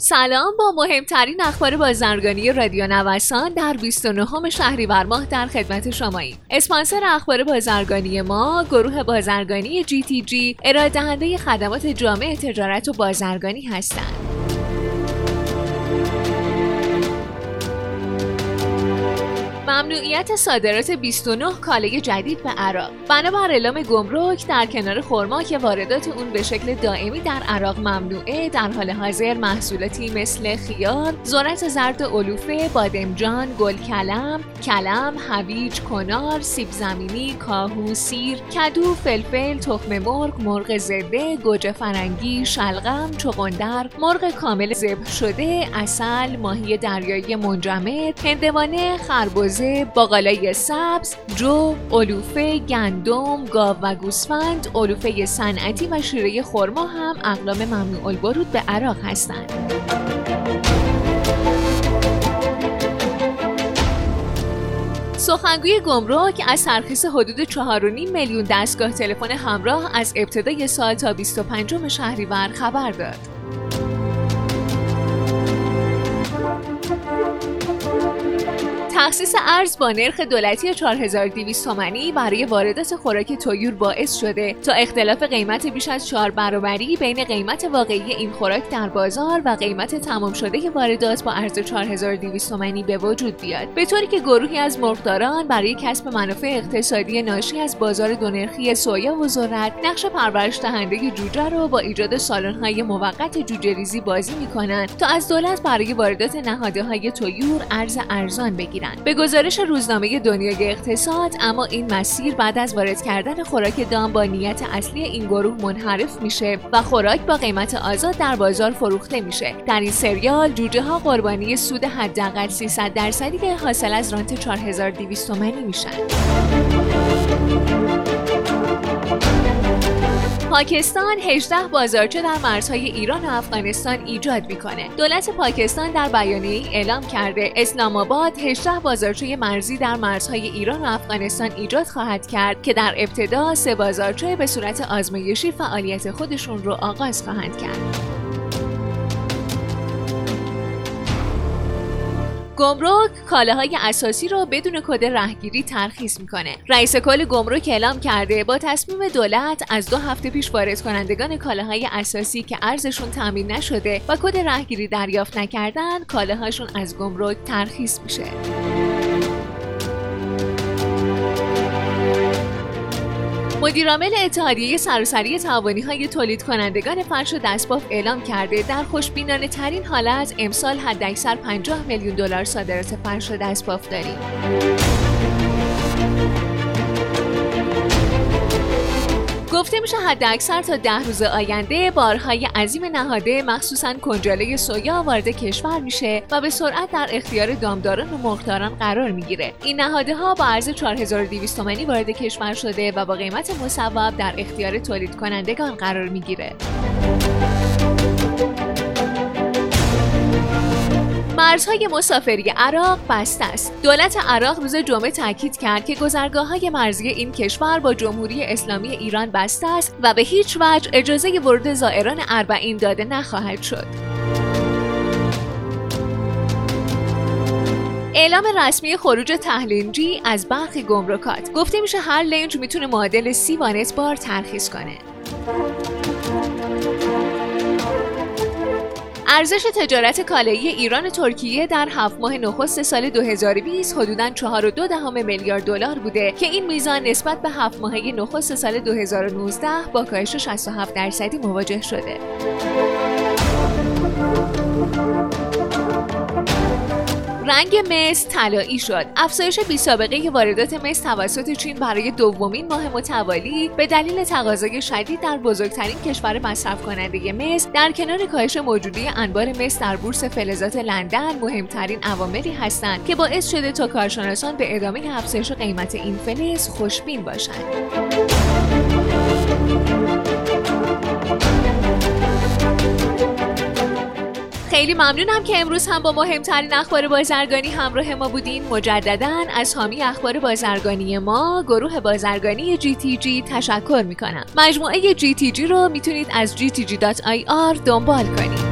سلام با مهمترین اخبار بازرگانی رادیو نوسان در 29 شهریور ماه در خدمت شماییم. اسپانسر اخبار بازرگانی ما گروه بازرگانی جی تی جی ارائه دهنده خدمات جامع تجارت و بازرگانی هستند. ممنوعیت صادرات 29 کالای جدید به عراق. بنابر اعلام گمرک در کنار خرما که واردات اون به شکل دائمی در عراق ممنوعه در حال حاضر محصولاتی مثل خیار ذرت زرد علوفه بادمجان گل کلم کلم هویج کنار سیب زمینی کاهو سیر کدو فلفل تخم مرغ مرغ زبده گوجه فرنگی شلغم چغندر مرغ کامل ذبح شده اصل ماهی دریایی منجمد هندوانه خربزه باقالای سبز، جو، علوفه، گندم، گاو و گوسفند، علوفه صنعتی و شیره خرما هم اقلام ممنوع الورود به عراق هستند. سخنگوی گمرک از ترخیص حدود 4.5 میلیون دستگاه تلفن همراه از ابتدای سال تا 25 شهریور خبر داد. تخصیص ارز با نرخ دولتی 4200 تومانی برای واردات خوراک تویور باعث شده تا اختلاف قیمت بیش از 4 برابری بین قیمت واقعی این خوراک در بازار و قیمت تمام شده واردات با ارز 4200 تومانی به وجود بیاد. به طوری که گروهی از مرغداران برای کسب منافع اقتصادی ناشی از بازار دونرخی سویا و ذرت نقش پرورش دهنده جوجه رو با ایجاد سالن‌های موقت جوجه ریزی بازی می‌کنند تا از دولت برای واردات نهاده های تویور ارز ارزان بگیرند. به گزارش روزنامه دنیای اقتصاد اما این مسیر بعد از وارد کردن خوراک دام با نیت اصلی این گروه منحرف میشه و خوراک با قیمت آزاد در بازار فروخته میشه. در این سریال جوجه ها قربانی سود حداقل 300 درصدی که حاصل از رانت 4200 تومانی میشن. پاکستان 18 بازارچه در مرزهای ایران و افغانستان ایجاد می‌کنه. دولت پاکستان در بیانیه اعلام کرده اسلام آباد 18 بازارچه مرزی در مرزهای ایران و افغانستان ایجاد خواهد کرد که در ابتدا سه بازارچه به صورت آزمایشی فعالیت خودشون رو آغاز خواهند کرد. گمرک کالاهای اساسی را بدون کد رهگیری ترخیص می‌کنه. رئیس کل گمرک اعلام کرده با تصمیم دولت از دو هفته پیش وارد کنندگان کالاهای اساسی که ارزشون تامین نشده و کد رهگیری دریافت نکردن کالاهاشون از گمرک ترخیص میشه. مدیرعامل اتحادیه سراسری تعاونی های تولید کنندگان فرش و دستباف اعلام کرده در خوشبینانه ترین حالت امسال حداکثر 50 میلیون دلار صادرات فرش و دستباف داریم. گفته میشه حد اکثر تا ده روز آینده بارهای عظیم نهاده مخصوصا کنجاله سویا وارد کشور میشه و به سرعت در اختیار دامداران و مرغداران قرار می‌گیره. این نهاده ها با ارز 4200 تومانی وارد کشور شده و با قیمت مصوب در اختیار تولید کنندگان قرار می‌گیره. مرزهای مسافری عراق بسته است. دولت عراق روز جمعه تاکید کرد که گذرگاه های مرزی این کشور با جمهوری اسلامی ایران بسته است و به هیچ وجه اجازه ورود زائران اربعین داده نخواهد شد. اعلام رسمی خروج تحلیلجی از برخی گمرکات گفته میشه هر لنج می‌تونه معادل سی وانت بار ترخیص کنه ارزش تجارت کالایی ایران و ترکیه در هفت ماه نخست سال 2020 حدوداً 4.2 دهم میلیارد دلار بوده که این میزان نسبت به هفت ماهه نخست سال 2019 با کاهش 67 درصدی مواجه شده. رنگ مس طلایی شد. افزایش بی سابقه واردات مس توسط چین برای دومین ماه متوالی به دلیل تقاضای شدید در بزرگترین کشور مصرف کننده مس در کنار کاهش موجودی انبار مس در بورس فلزات لندن مهمترین عواملی هستند که باعث شده تا کارشناسان به ادامه افزایش قیمت این فلز خوشبین باشند. خیلی ممنونم که امروز هم با مهمترین اخبار بازرگانی همراه ما بودین. مجددا از حامی اخبار بازرگانی ما گروه بازرگانی جی تی جی تشکر می‌کنم. مجموعه جی تی جی رو می‌تونید از gtg.ir دنبال کنید.